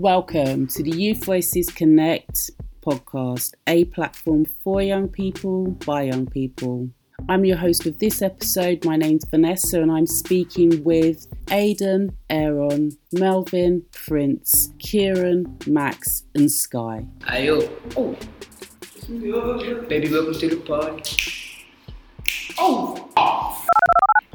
Welcome to the Youth Voices Connect podcast, a platform for young people by young people. I'm your host of this episode. My name's Vanessa, and I'm speaking with Aidan, Aaron, Melvin, Prince, Kieran, Max, and Sky. Ayo. Oh. Baby, welcome to the pod. Oh!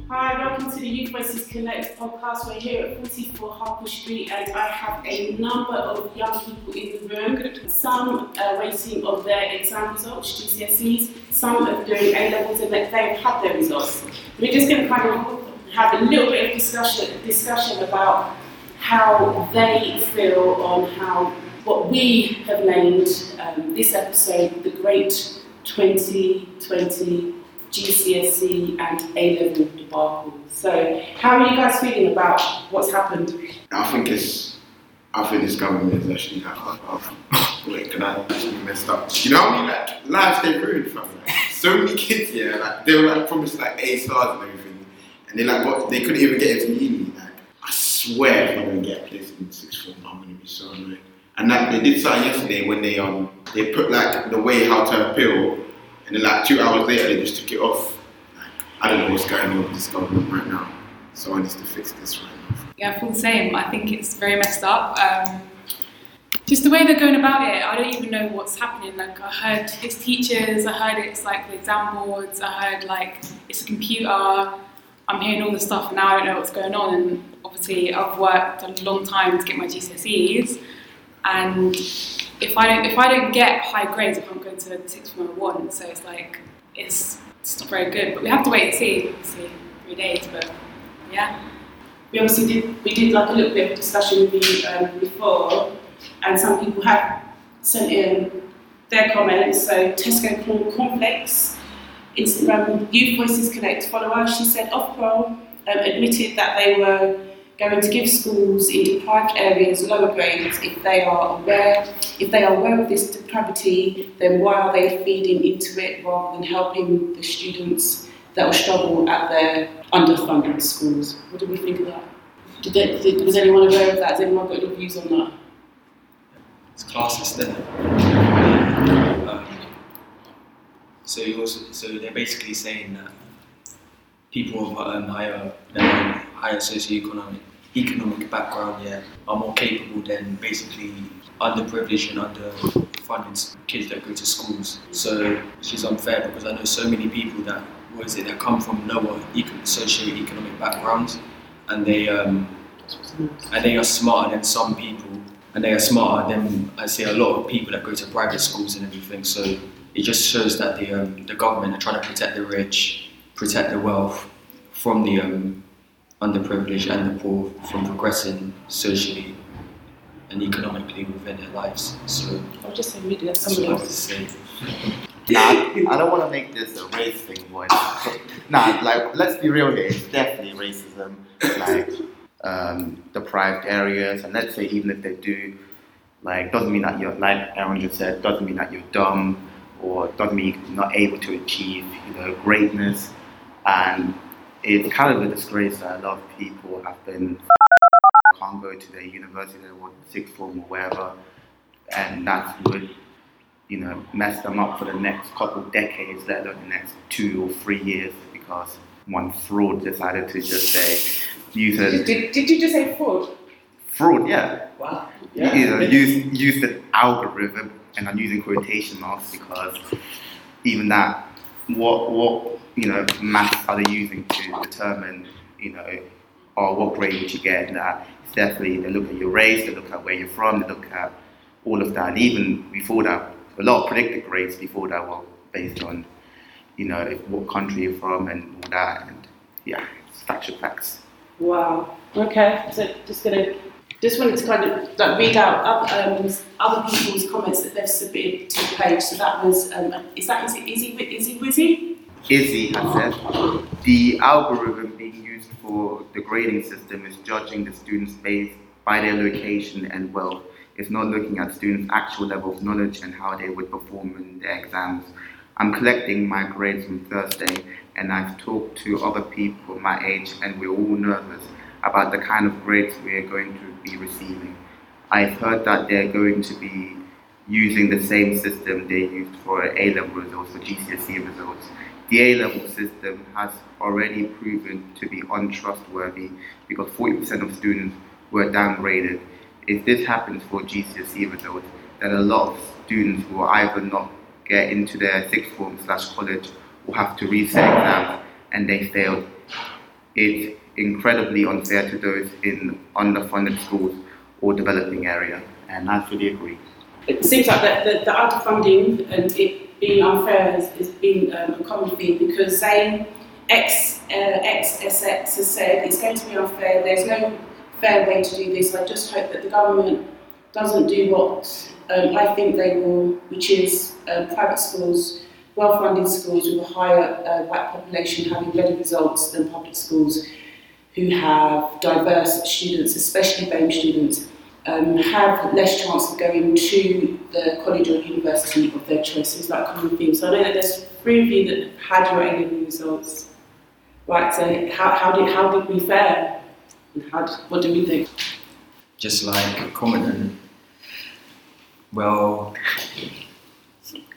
Hi, welcome to the Youth Voices Connect podcast. We're here at 44 Harper Street, and I have a number of young people in the room. Some are waiting on their exam results, GCSEs. Some are doing A levels, and they've had their results. We're just going to kind of have a little bit of discussion discussion about how they feel on how what we have named um, this episode the Great 2020 GCSE and A level debacle. So, how are you guys feeling about what's happened? I think it's, I think this government is actually like, wait, can I actually messed up? You know what I mean? Like, lives they ruined. Like, so many kids here, like, they were like promised like A stars and everything, and they like, what, they couldn't even get into uni. Like, I swear if I don't get a place in sixth form, I'm gonna be so annoyed. And that they did something yesterday when they um they put like the way how to appeal and then like two hours later, they just took it off. Like, I don't know what's going on with this government right now. Someone needs to fix this right now. Yeah, I feel the same. I think it's very messed up. Um, just the way they're going about it, I don't even know what's happening. Like I heard it's teachers, I heard it's like the exam boards, I heard like it's a computer. I'm hearing all this stuff and now I don't know what's going on. And obviously, I've worked a long time to get my GCSEs, and if I don't if I don't get high grades, if I can't go to the sixth form So it's like it's, it's not very good. But we have to wait and see. See three days, but yeah. We obviously did we did like a little bit of discussion with you um, before, and some people have sent in their comments. So Tesco Cornflakes, Instagram Youth Voices Connect follower, she said Ofqual um, admitted that they were going to give schools in deprived areas lower grades if they are aware if they are aware of this depravity then why are they feeding into it rather than helping the students that will struggle at their underfunded schools? What do we think of that? Did they, did, was anyone aware of that? Has anyone got any views on that? It's classist, isn't? Um, so also, so they're basically saying that people of um, higher level, higher socioeconomic economic background, yeah, are more capable than basically underprivileged and underfunded kids that go to schools. So which is unfair because I know so many people that what is it that come from lower eco- socio-economic backgrounds, and they um, and they are smarter than some people, and they are smarter than I say a lot of people that go to private schools and everything. So it just shows that the um, the government are trying to protect the rich, protect the wealth from the um, underprivileged and the poor from progressing socially and economically within their lives. So I was just saying really that's that's what somebody I would else say. Nah, I, I don't want to make this a race thing, boy. nah, like let's be real here. It's definitely racism, like um, deprived areas, and let's say even if they do, like doesn't mean that you're like Aaron just said, doesn't mean that you're dumb, or doesn't mean you're not able to achieve, you know, greatness. And it's kind of a disgrace that a lot of people have been can't go to their university or sixth form or wherever, and that would you know, mess them up for the next couple of decades, let alone the next two or three years, because one fraud decided to just say, use did, a did, did you just say fraud fraud, yeah. wow Yeah. You know, use use the algorithm, and I'm using quotation marks because even that, what what you know, maths are they using to determine, you know, or what grade would you get? That it's definitely they look at your race, they look at where you're from, they look at all of that. And even before that, a lot of predicted grades before that were based on, you know, what country you're from and all that. And yeah, it's factual facts. Wow. Okay. So just gonna just wanted to kind of like, read out um, other people's comments that they've submitted to the page. So that was um, is that is it Izzy Wizzy? Izzy has said the algorithm being used for the grading system is judging the students based by their location and wealth. It's not looking at students' actual level of knowledge and how they would perform in their exams. I'm collecting my grades from Thursday, and I've talked to other people my age, and we're all nervous about the kind of grades we're going to be receiving. I've heard that they're going to be using the same system they used for A level results, for GCSE results. The A level system has already proven to be untrustworthy because 40% of students were downgraded. If this happens for GCSE results, then a lot of students will either not get into their sixth form slash college or have to reset exams and they failed. It's incredibly unfair to those in underfunded schools or developing area, and I fully agree. It seems like the, the, the underfunding and it being unfair has, has been um, a common theme because saying X, uh, XSX has said it's going to be unfair, there's no fair way to do this. I just hope that the government doesn't do what um, I think they will, which is um, private schools, well-funded schools with a higher uh, white population having better results than public schools who have diverse students, especially BAME students, um, have less chance of going to the college or university of their choice. Is that common theme? So I know that there's three of you that had your A level results. Right. So how, how did how did we fare? And how did, what do we think? Just like common and well,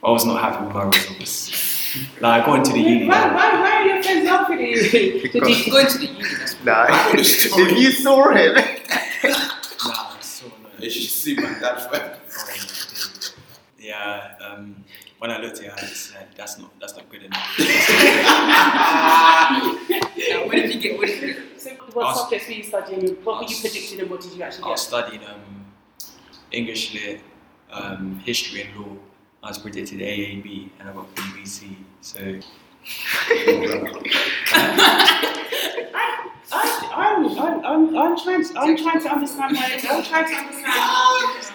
I was not happy with my results. Like I got into the uni. Why, why, why are your friends laughing at you? Did you go into the uni? Nah, got a story. if you saw him, Nah, it's so annoying. You should see my dad first. Dude. Yeah, um, when I looked at it, I just said, that's not, that's not good enough. Yeah, what did you get? What did you get? So what was- subjects were you studying? What were you predicting and what did you actually I was get? studying um, English lit, um, history and law. I was predicted AAB and I got BBC. So I'm, I'm, I'm, I'm trying to, I'm trying to understand my, I'm trying to understand.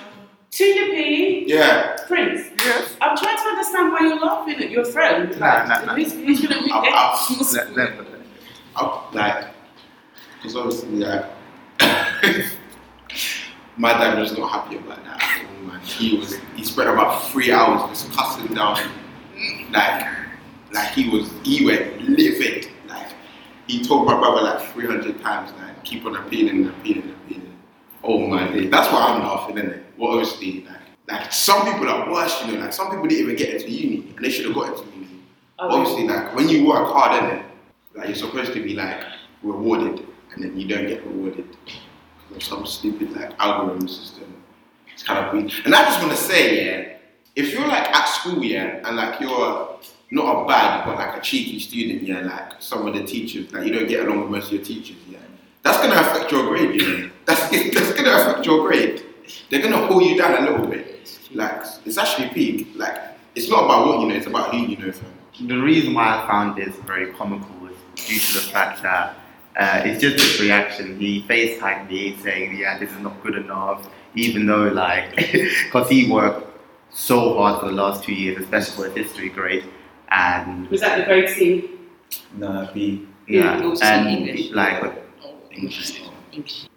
Tulipi, Yeah. Prince. yes. I'm trying to understand why you're laughing at your friend. Nah, nah, nah. Who's, who's gonna like, because obviously, like, my dad was not happy about that. He was, he spent about three hours just cussing down, like, like he was, he went livid. He told my brother like 300 times, like, keep on appealing and appealing and appealing. Oh my day. That's why I'm laughing, isn't it? Well, obviously, like, like some people are worse, you know, like some people didn't even get into uni and they should have got into uni. Oh, Obviously, like when you work hard, innit? Like you're supposed to be like rewarded, and then you don't get rewarded because of some stupid like algorithm system. It's kind of weird. And I just want to say, yeah, if you're like at school, yeah, and like you're not a bad but like a cheeky student, yeah, like some of the teachers, like you don't get along with most of your teachers, yeah, that's gonna affect your grade, you know. That's that's gonna affect your grade. They're gonna pull you down a little bit. Like it's actually peak. Like it's not about what you know, it's about who you know, fam. the reason why I found this very comical was due to the fact that uh, it's just his reaction. He FaceTimed me saying, "Yeah, this is not good enough," even though like, because he worked so hard for the last two years, especially for his history grade, and Was that the grade C? no, B. yeah, it was just and English. like English.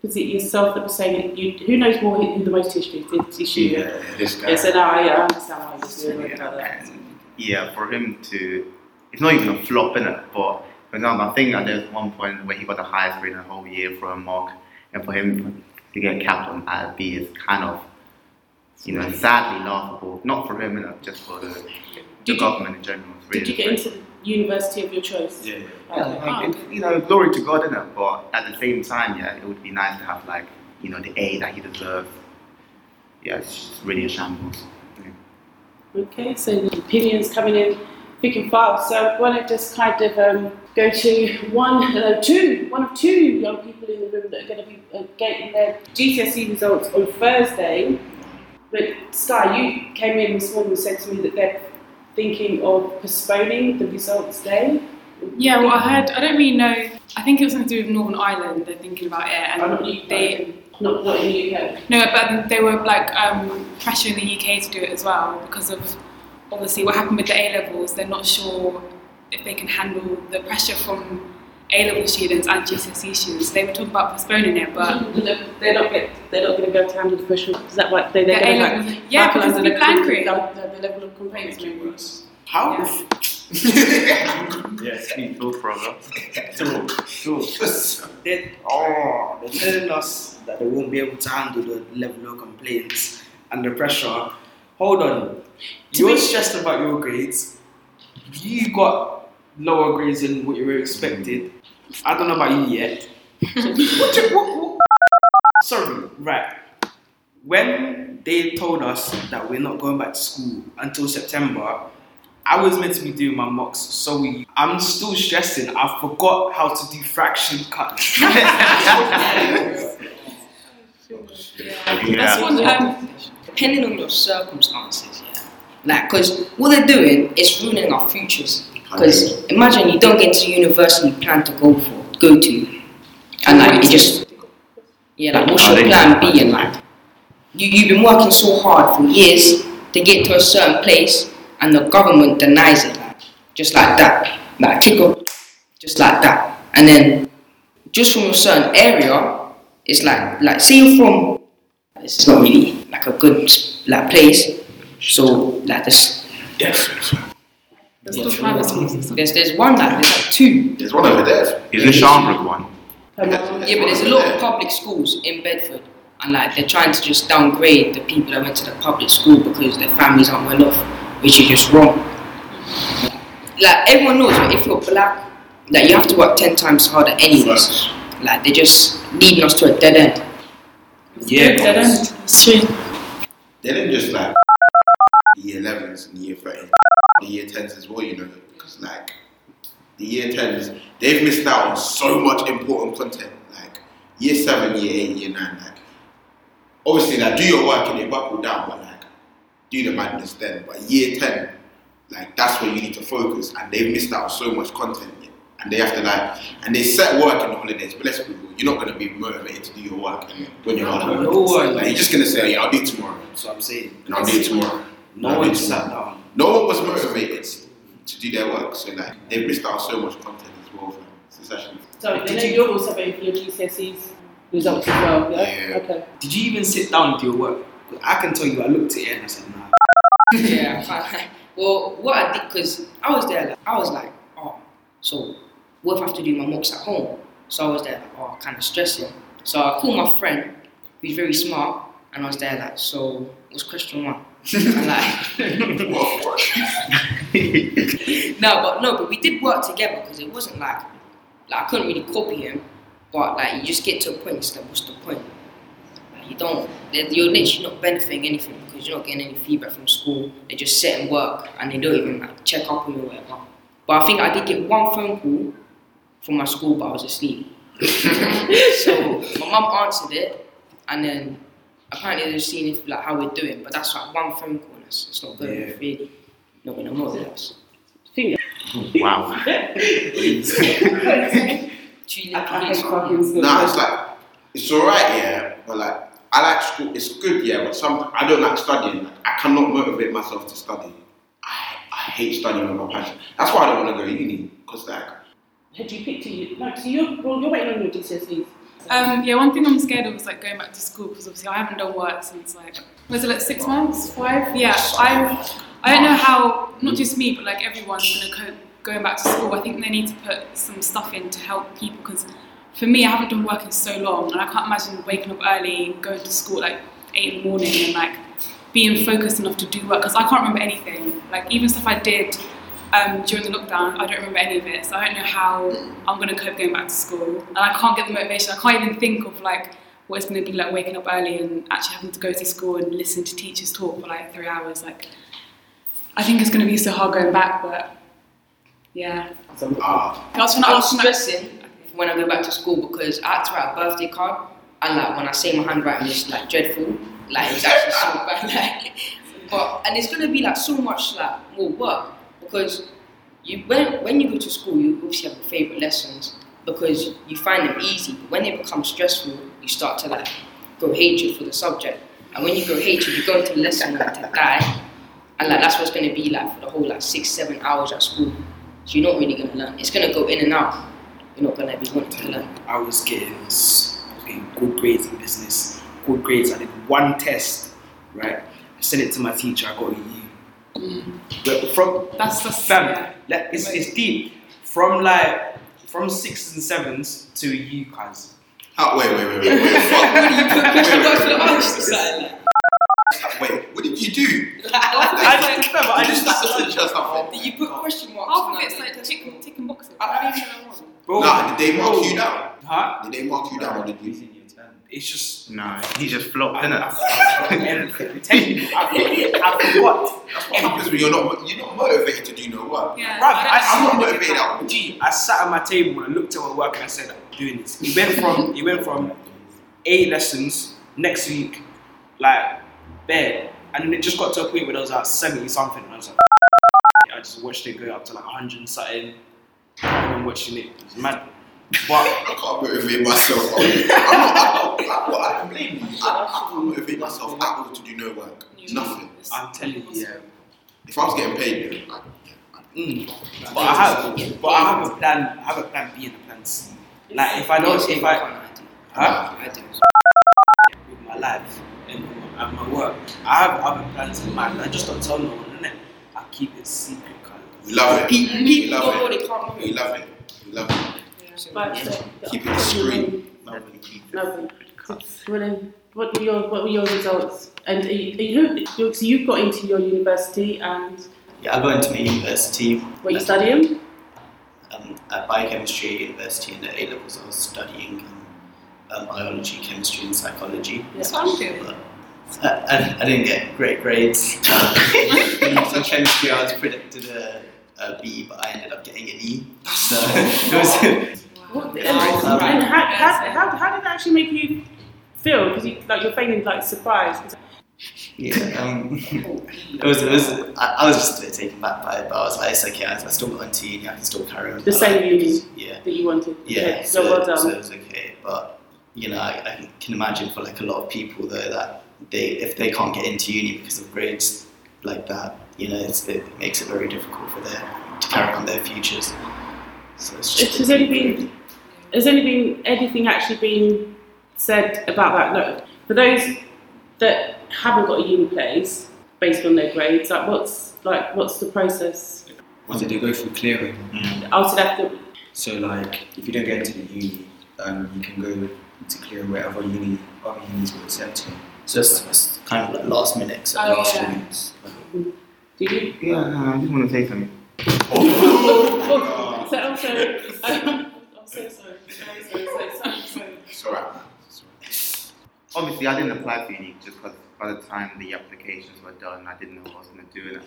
Was it yourself that was saying it? You, who knows more who the most history? Did, did she? Yeah, this guy. Yeah, so now I, I understand why you're doing yeah, uh, that. yeah, for him to, it's not even a flop in it, but for example, I think that there's one point where he got the highest grade in the whole year for a mock, and for him to get capped on at a B is kind of, you know, sadly laughable. Not for him, you know, just for the, the Did you- government in general. It's Did you get into the university of your choice? Yeah, yeah. yeah, like, it's, you know, glory to God in it, but at the same time, yeah, it would be nice to have like, you know, the A that he deserves. Yeah, it's really a shambles. Okay, so the opinions coming in thick and fast. So I want to just kind of um, go to one, uh, two, one of two young people in the room that are going to be uh, getting their GCSE results on Thursday. But Sky, you came in this morning and said to me that they're thinking of postponing the results day. Yeah, well, I heard. I don't really know. I think it was something to do with Northern Ireland. They're thinking about it, I'm not, and they not what in the UK. no, but they were like um, pressuring the UK to do it as well because of obviously what happened with the A levels. They're not sure if they can handle the pressure from A level students and GCSE students. They were talking about postponing it, but they're not get, they're not going to be able to handle the pressure. Is that right? They, they're The going A-levels- to yeah, because the, people are angry. the, the level of complaints. Make it worse. How? Yeah. Yes, speak talk, brother. Talk, talk. They, oh, they're telling us that they won't be able to handle the level of complaints and the pressure. Hold on. You're stressed about your grades. You got lower grades than what you were expected. I don't know about you yet. What you, what, what? Sorry, right. When they told us that we're not going back to school until September, I was meant to be doing my mocks, so we, I'm still stressing. I forgot how to do fraction cuts. That's what, um, depending on your circumstances, yeah. Like, because what they're doing is ruining our futures. Because imagine you don't get to university you plan to go for, go to, and like you just, yeah, like what's your plan B? And like, you you've been working so hard for years to get to a certain place, and the government denies it, like, just like that, like kick off, just like that, and then just from a certain area, it's like like say you're from, it's not really like a good like place, so like this. There's still private schools and. There's there's one like there's like two. There's one over there. Is the Sharnbrook one? Yeah, but there's a lot of public schools in Bedford, and like they're trying to just downgrade the people that went to the public school because their families aren't well off, which is just wrong. Like everyone knows, that if you're black, that you have to work ten times harder anyways. Like they're just leading us to a dead end. Yeah, Dead end. It's true. They didn't just like the year 11s and year 13s, the year 10s as well, you know, because like the year 10s, they've missed out on so much important content. Like year 7, year 8, year 9, like obviously, like do your work and they buckle down, but like do the madness then. But year 10, like that's where you need to focus, and they've missed out on so much content. And they have to like, and they set work in the holidays. but let's people, you're not gonna be motivated to do your work when you're on one. Like, you're just gonna say, yeah, I'll do it tomorrow So I'm saying. and I'll do it tomorrow. No one sat down. No one was motivated to do their work, so like they've missed out so much content as well. From It's actually So Did then you- you're also waiting for your GCSEs results as well, yeah? Yeah. Okay. Did you even sit down and do your work? I can tell you, I looked at it and I said, nah. yeah, well, what I did, because I was there, like, I was like, oh, so what if I have to do my mocks at home? So I was there, like, oh, kind of stressing. So I called my friend, who's very smart, and I was there, like, so what's question one? Like, no, but no, but we did work together because it wasn't like, like I couldn't really copy him, but like you just get to a point, it's like, what's the point? Like, you don't, you're literally not benefiting anything because you're not getting any feedback from school. They just sit and work and they don't even like check up on you or whatever. But I think I did get one phone call from my school, but I was asleep. so my mum answered it, and then apparently they're seeing if, like how we're doing. But that's like one phone call. and It's, it's not good Yeah. enough, really. Not going to motivate us. Wow. Two I, I little hate kids. fucking. Nah, it's like it's alright, yeah, but like I like school. It's good, yeah, but some I don't like studying. Like, I cannot motivate myself to study. I, I hate studying with my passion. That's why I don't want to go to uni because like Had you picked it? Like, so you're, well, you're waiting on your GCSEs. Um, yeah, one thing I'm scared of is like going back to school because obviously I haven't done work since like was it like six months, five? Yeah, I I don't know how not just me but like everyone's gonna cope going back to school. I think they need to put some stuff in to help people because for me I haven't done work in so long and I can't imagine waking up early going to school like eight in the morning and like being focused enough to do work because I can't remember anything. Like even stuff I did um, during the lockdown, I don't remember any of it. So I don't know how I'm going to cope going back to school. And I can't get the motivation. I can't even think of like what it's going to be like waking up early and actually having to go to school and listen to teachers talk for like three hours. Like I think it's going to be so hard going back, but yeah. ah, That's when I I'm was stressing when I go back to school because I had to write a birthday card and like when I say my handwriting is like dreadful, like it's actually so bad. Like, but and it's gonna be like so much like more work because you when when you go to school you obviously have your favourite lessons because you find them easy, but when they become stressful you start to like grow hatred for the subject. And when you grow hatred, you go into the lesson like to die. And like that's what's gonna be like for the whole like six, seven hours at school. So you're not really gonna learn. It's gonna go in and out. You're not gonna be wanting to learn. I was getting, I was getting good grades in business, good grades. I did one test, right? I sent it to my teacher, I got a U. But from That's that's fam, yeah. like, it's, it's deep. From like from sixes and sevens to you guys. How, wait, wait, wait, wait. wait, fuck. What do you put question marks for the Wait, wait, answer? Something like Wait, what did you do? I just, fam, I I just just to teach us something. You put question marks? Half of it's that? like ticking, ticking boxes. I don't even know what. bro. Nah, did they mark bro. you down? Huh? Did they mark you down or did you? Using your turn. It's just. No, he just flopped, I, innit? I, technically, I, I forgot. That's what happens when you're not you're not motivated to do no work. Yeah. Bruv, I, I'm not I, motivated. I'm G, I sat at my table and I looked at my work and I said, I'm doing this. He went from he went from eight lessons next week, like bad, and then it just got to a point where there was like seventy something. And I was like, I just watched it go up to like hundred something, and I'm watching it. It's mad. But I can't motivate myself. I'm not, I'm not, I'm not, I don't blame you. I, I can't motivate myself at all to do no work. Nothing. I'm telling you, yeah. If I was getting paid, then I, yeah, I'd Mm. But I have, but I have a plan. I have a plan B and a plan C. Like if I don't, if I, huh? I do. with my life and, and my work. I have other plans in mind. I just don't tell no one, innit? I keep it secret, kind we love it. People, We love it. We love it. We love it. But, uh, Keep it discreet. Nobody keeps it. Lovely. Well what were your what were your results? And are you, are you, you- so you've got into your university and Yeah, I got into my university. what you studying? Um, at biochemistry university and at A levels I was studying um, um, biology, chemistry, and psychology. That's what I'm doing. I, I, I didn't get great grades. Um, for chemistry, I was predicted a, a B, but I ended up getting an E. So it was. What, and, Nice. and how, how, how, how did that actually make you feel? Because you like you're feeling like surprised. Yeah, um, it was. It was. I, I was just a bit taken back by it, but I was like, it's okay. I, I still got into uni. I can still carry on. The same uni Yeah. that you wanted. Yeah, Okay, so, so well done. so it was okay. But you know, I, I can imagine for like a lot of people though that they if they can't get into uni because of grades like that, you know, it's, it makes it very difficult for them to carry on their futures. So it's just Has anything has anything anything actually been said about that? No. For those that haven't got a uni place based on their grades, like what's like what's the process? What did they go through clearing? After that, the- So like, if you don't get into the uni, um, you can go into clearing wherever uni other unis will accept you. so it's, it's kind of like last minute. So Oh, last yeah. minute. did you? Yeah, no, I just want to say something. Oh, so also, um, Sorry. Sorry, sorry, sorry, sorry, sorry. Obviously, I didn't apply for uni just because by the time the applications were done, I didn't know what I was going to do it.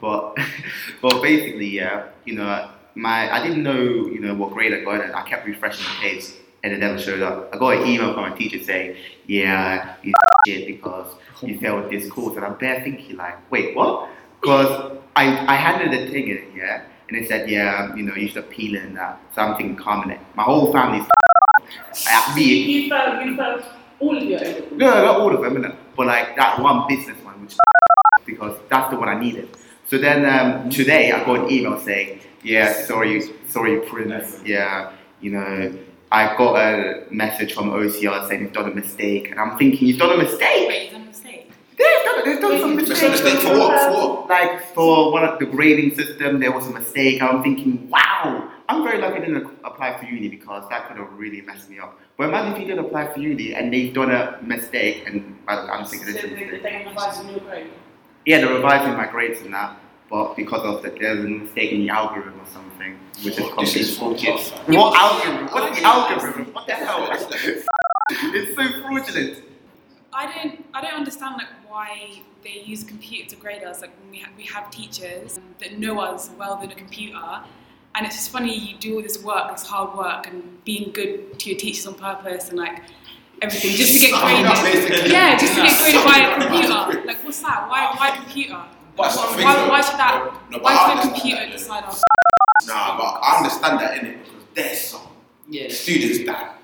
But, but basically, yeah, you know, my I didn't know, you know, what grade I got, and I kept refreshing the page, and it never showed up. I got an email from my teacher saying, "Yeah, you shit because you failed this course," and I'm bare thinking like, "Wait, what?" Because I I handed the thing in, yeah, and it said, "Yeah, you know, you should appeal it and that." So I'm thinking, calm it. My whole family's at You, me. you found you found all of your A. No, not all of them, innit? but like that one business one, which because that's the one I needed. So then um, today I got an email saying, yeah, sorry, sorry, Prince, yeah, you know, I got a message from OCR saying you've done a mistake, and I'm thinking you've done a mistake. They've done, they've done some Make a mistake. mistake for what? For what? Like for one of the grading system, there was a mistake. I'm thinking, wow, I'm very lucky I didn't apply for uni because that could have really messed me up. But imagine if you didn't apply for uni and they've done a mistake, and I- I'm So thinking this is a they, mistake. they revised on your grade. Yeah, they're revising my grades and that, but because of the there's a mistake in the algorithm or something, which is What? This is for bullshit. What algorithm? What's the algorithm? What the hell? it's so fraudulent. I don't I don't understand like why they use a computer to grade us. Like when we ha- we have teachers that know us well than a computer, and it's just funny you do all this work, this hard work, and being good to your teachers on purpose and like everything just to get graded. basically. Yeah, just to get graded by a computer. Like what's that? Why why computer? Why, why, why should that? No, but Why I should a understand computer that, decide on? Nah, but I understand that in it because there's some Yeah. students that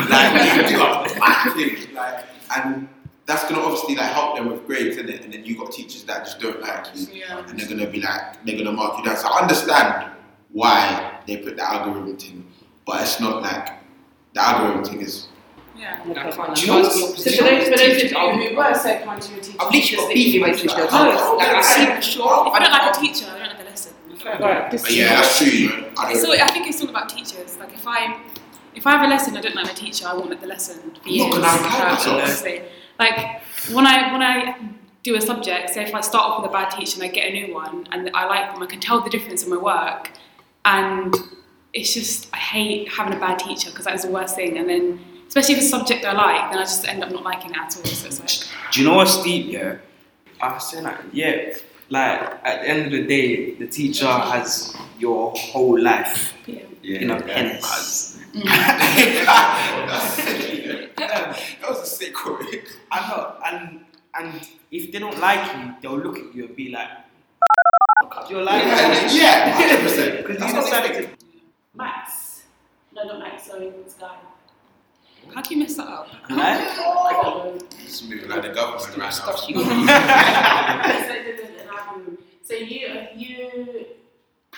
like they do a mad thing, like, and that's gonna obviously like help them with grades, isn't it? And then you got teachers that just don't like you, Yeah. and they're gonna be like, they're gonna mark you down. So I understand why they put the algorithm thing, but it's not like the algorithm thing is Yeah. I can't like, Do you know ask me what's- your So for those, for those of you who were so kind to your teachers, I've literally just got that beef with my went to teacher. No, like, I see sure. If I don't like a teacher, I don't like a lesson. Right, Yeah, that's true. I It's don't, all, I think it's all about teachers. Like if I if I have a lesson I don't like my teacher, I want the lesson for I'm years. not gonna apply Uh, myself. honestly. Like when I when I do a subject, say if I start off with a bad teacher and I get a new one and I like them, I can tell the difference in my work. And it's just I hate having a bad teacher because that is the worst thing. And then especially if it's a subject I like, then I just end up not liking it at all. So it's like Do you know what's deep? Yeah, I was saying that. Yeah, like at the end of the day, the teacher has your whole life Yeah. in a pen. Mm. that was a sick quote. I know, and and if they don't like you, they'll look at you and be like, "Fuck up your life." Yeah, hundred percent. Because you decided to. Max. No, not Max, sorry, it's Sky. how can you mess that up? Right? Just moving like the government right Stuff now. you so you you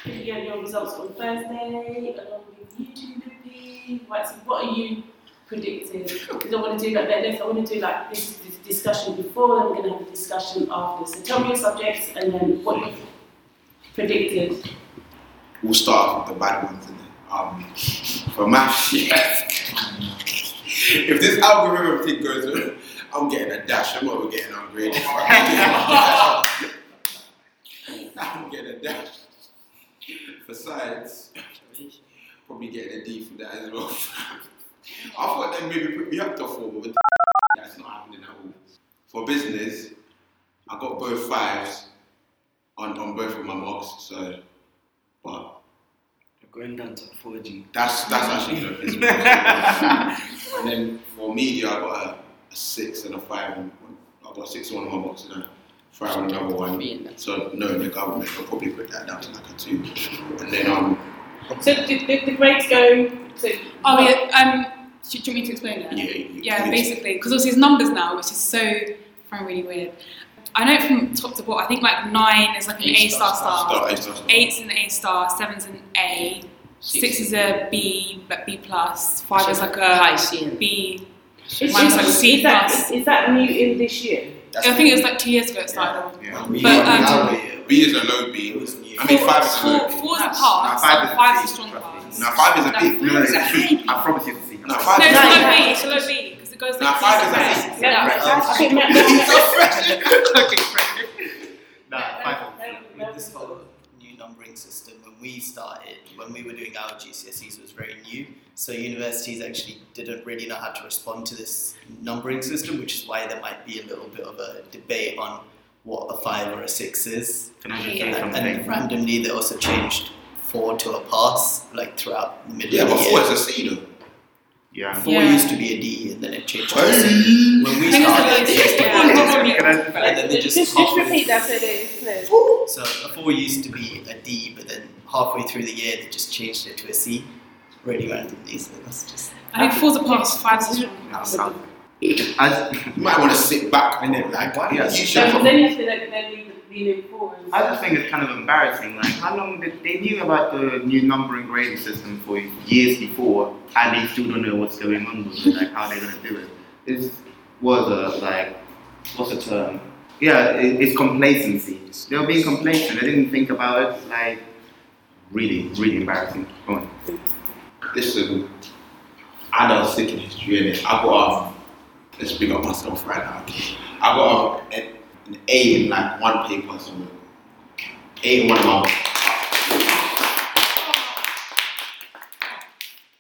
you get your results on Thursday along with YouTube Loopy. Right, what are you predicting? Because I want to do like this. I want to do like this, this discussion before, then we're going to have a discussion after. So tell me your subjects and then what you predicted. We'll start with the bad ones. Innit? Um, for maths, yes. if this algorithm thing goes, on, I'm getting a dash. I'm not even getting ungraded. I'm getting a dash. For science, probably getting a D for that as well. I thought they maybe put me up to four, but that's not happening at all. For business, I got both fives on, on both of my mocks, so but Going down to 4G. that's that's actually gonna piss and then for media, I got a, a six and a five. And one. I got a six on one of my boxes and a five on another one. So no, the government will probably put that down to like a two. And then um, So the, the, the grades go. So Oh yeah. Um, do, do you want me to explain it? yeah, you, Yeah, basically, because obviously it's numbers now, which is so I find really weird. I know from top to bottom, I think like nine is like an A star star, Start, it's not- eight's an A star, seven's an A, six is a B, but B plus, five is like a high C and Is, Mine's like C is that, plus. is that new in this year? I think it was like two years ago it started. Yeah. We- But, um, now we- B is a low B. It was mean, five is a low Four, B. four's a No, pass, five is a five's a C, strong pass. No, five is a B. No, no, It's a it's- I promise you to see. No, five is it's a a B. low B, it's a low B, because it goes No, like five is to a A. C. Yeah, Right. I think Matt- Matt- Nah, five. with this whole new numbering system, when we started, when we were doing our GCSEs, was very new. So universities actually didn't really know how to respond to this numbering system, which is why there might be a little bit of a debate on what a five or a six is. Can I just Yeah. And, and randomly, they also changed four to a pass, like throughout the middle Yeah, of the but four is a C though. Yeah. Four Yeah. used to be a D, and then it changed to a Hey. C. When we I think it's started, it low used to be C, a yeah. D. Can I- And then they just just, just repeat that so that it's. So a four used to be a D, but then halfway through the year they just changed it to a C, really randomly. So that's just. I think four's a pass, five's a strong No, pass. no. As, You might want to sit back a minute, like Yeah. you So should. if probably- there's anything that they need being informed. I just think it's kind of embarrassing. Like, how long did they knew about the new numbering grading system for years before, and they still don't know what's going on with it, like how they're gonna do it. This was a like, what's the term? Yeah, it, it's complacency. They were being complacent. They didn't think about it. Like, really, really embarrassing. Go on. Listen, I done sick in history in it. I got um, let's big up myself right now. I got um, an, an A in like one paper somewhere. A in one of my.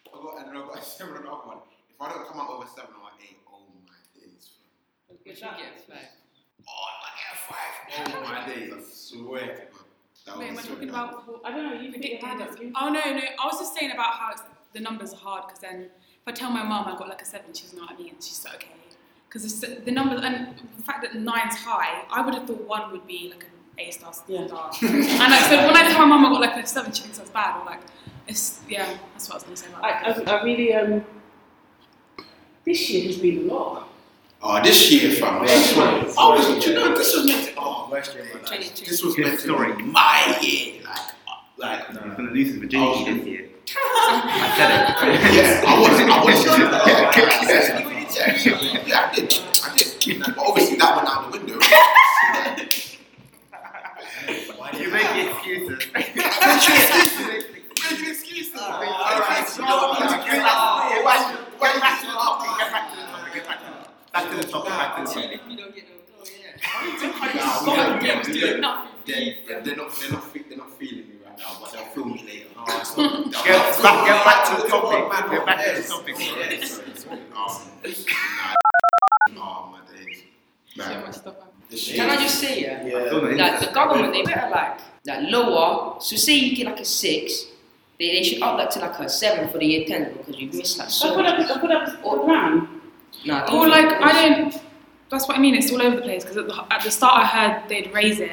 I got and then I got a seven on the one. If I don't come out with a seven or an eight, oh my days. Which you get five. Oh, I get a five. Oh my days. I swear to God. That Wait, am I talking about I don't know, you put your predicted? hand up. Oh no, no. I was just saying about how it's, the numbers are hard because then if I tell my mum I got like a seven, she doesn't know what I mean. She's like, okay. Because the numbers and the fact that nine's high, I would have thought one would be like an A star star. Yeah. and like, so when I tell my mum I got like a seven, she thinks that's bad. Or like, it's yeah, that's what I was gonna say about I, that. I, I really um. This year has been a lot. Oh, this year, fam. I swear. I was, you know, this was meant to. Oh, Worst year of my life. 22. this was Good meant to story. be my year. Like, like. He's gonna lose his virginity Oh. this year. I said it. Yeah, I was. I was. yeah, yeah, I did. I did. But obviously that went out the window. you make excuses. Make excuses. Make excuses. All right. Back to the topic. Back to the topic. Back to the topic. You don't get no goal, yeah. They're not. They're not. They're not feeling now, but they'll feel me later. Oh, it's not- Get back, get back to the topic. Get back to the yes. topic. Yeah, sorry, sorry. Um, nah, nah, my days. Yeah, Like, stop. Can I just say, yeah? Yeah. Like the government, they better like like lower. So say you get like a six, they, they should up that to like a seven for the year ten because you've missed like I put up, much. I put up a plan. Nah, Or like I don't. That's what I mean. It's all over the place because at the, at the start I heard they'd raise it,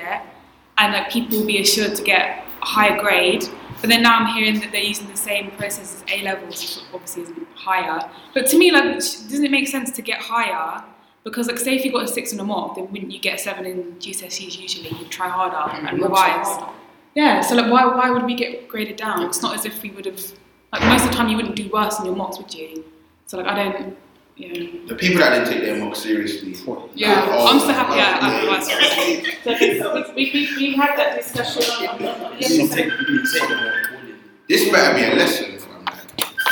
and like people will be assured to get a higher grade. But then now I'm hearing that they're using the same process as A levels, which obviously is higher. But to me, like, doesn't it make sense to get higher? Because like, say if you got a six in a mock, then wouldn't you get a seven in GCSEs usually? You try harder and Mm, revise. Yeah. So like, why why would we get graded down? It's not as if we would have. Like most of the time, you wouldn't do worse in your mocks, would you? So like, I don't. Yeah. the people that didn't take their mock seriously. Yeah, like, oh, I'm so happy I- I yeah. So we, we, we had that discussion on, on, on You didn't yesterday. take, you didn't take the whole. This better be a lesson for them.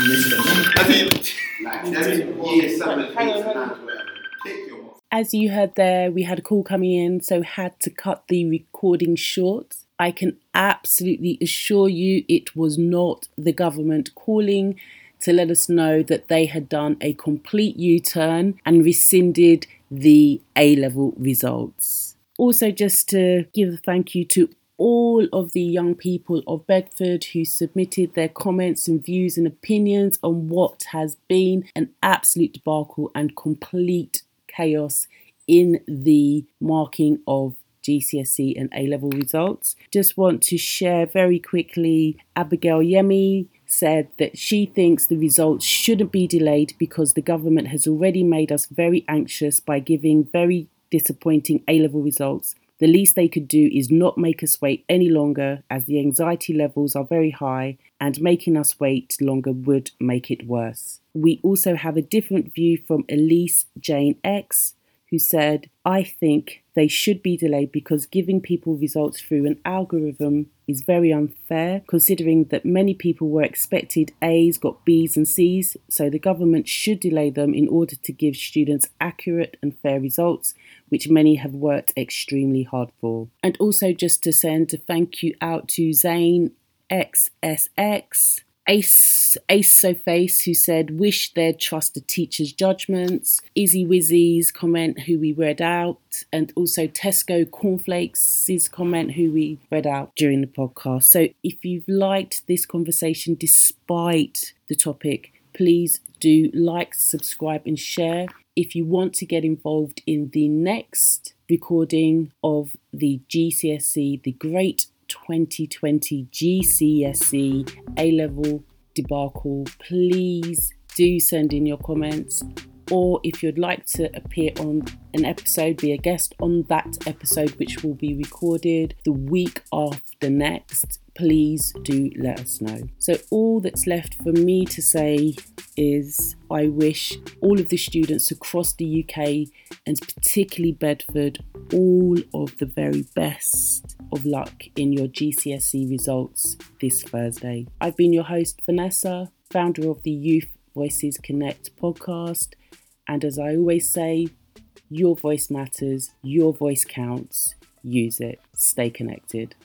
You. I think, like, them year seven, eight, Hang on, hang nine, on. whatever. Take your. As you heard there, we had a call coming in, so had to cut the recording short. I can absolutely assure you it was not the government calling to let us know that they had done a complete U turn and rescinded the A level results. Also, just to give a thank you to all of the young people of Bedford who submitted their comments and views and opinions on what has been an absolute debacle and complete chaos in the marking of GCSE and A level results. Just want to share very quickly Abigail Yemi said that she thinks the results shouldn't be delayed because the government has already made us very anxious by giving very disappointing A level results. The least they could do is not make us wait any longer as the anxiety levels are very high and making us wait longer would make it worse. We also have a different view from Elise Jane X, who said, I think they should be delayed because giving people results through an algorithm is very unfair, considering that many people were expected A's, got B's and C's, so the government should delay them in order to give students accurate and fair results, which many have worked extremely hard for. And also just to send a thank you out to Zane XSX. Ace Ace So Face who said wish they'd trust the teacher's judgments. Izzy Wizzy's comment who we read out, and also Tesco Cornflakes' comment who we read out during the podcast. So if you've liked this conversation despite the topic, please do like, subscribe, and share. If you want to get involved in the next recording of the GCSE, the Great 2020 GCSE A level debacle, please do send in your comments. Or if you'd like to appear on an episode, be a guest on that episode, which will be recorded the week after next, please do let us know. So, all that's left for me to say is I wish all of the students across the UK and particularly Bedford all of the very best of luck in your GCSE results this Thursday. I've been your host, Vanessa, founder of the Youth Voices Connect podcast. And as I always say, your voice matters, your voice counts. Use it. Stay connected.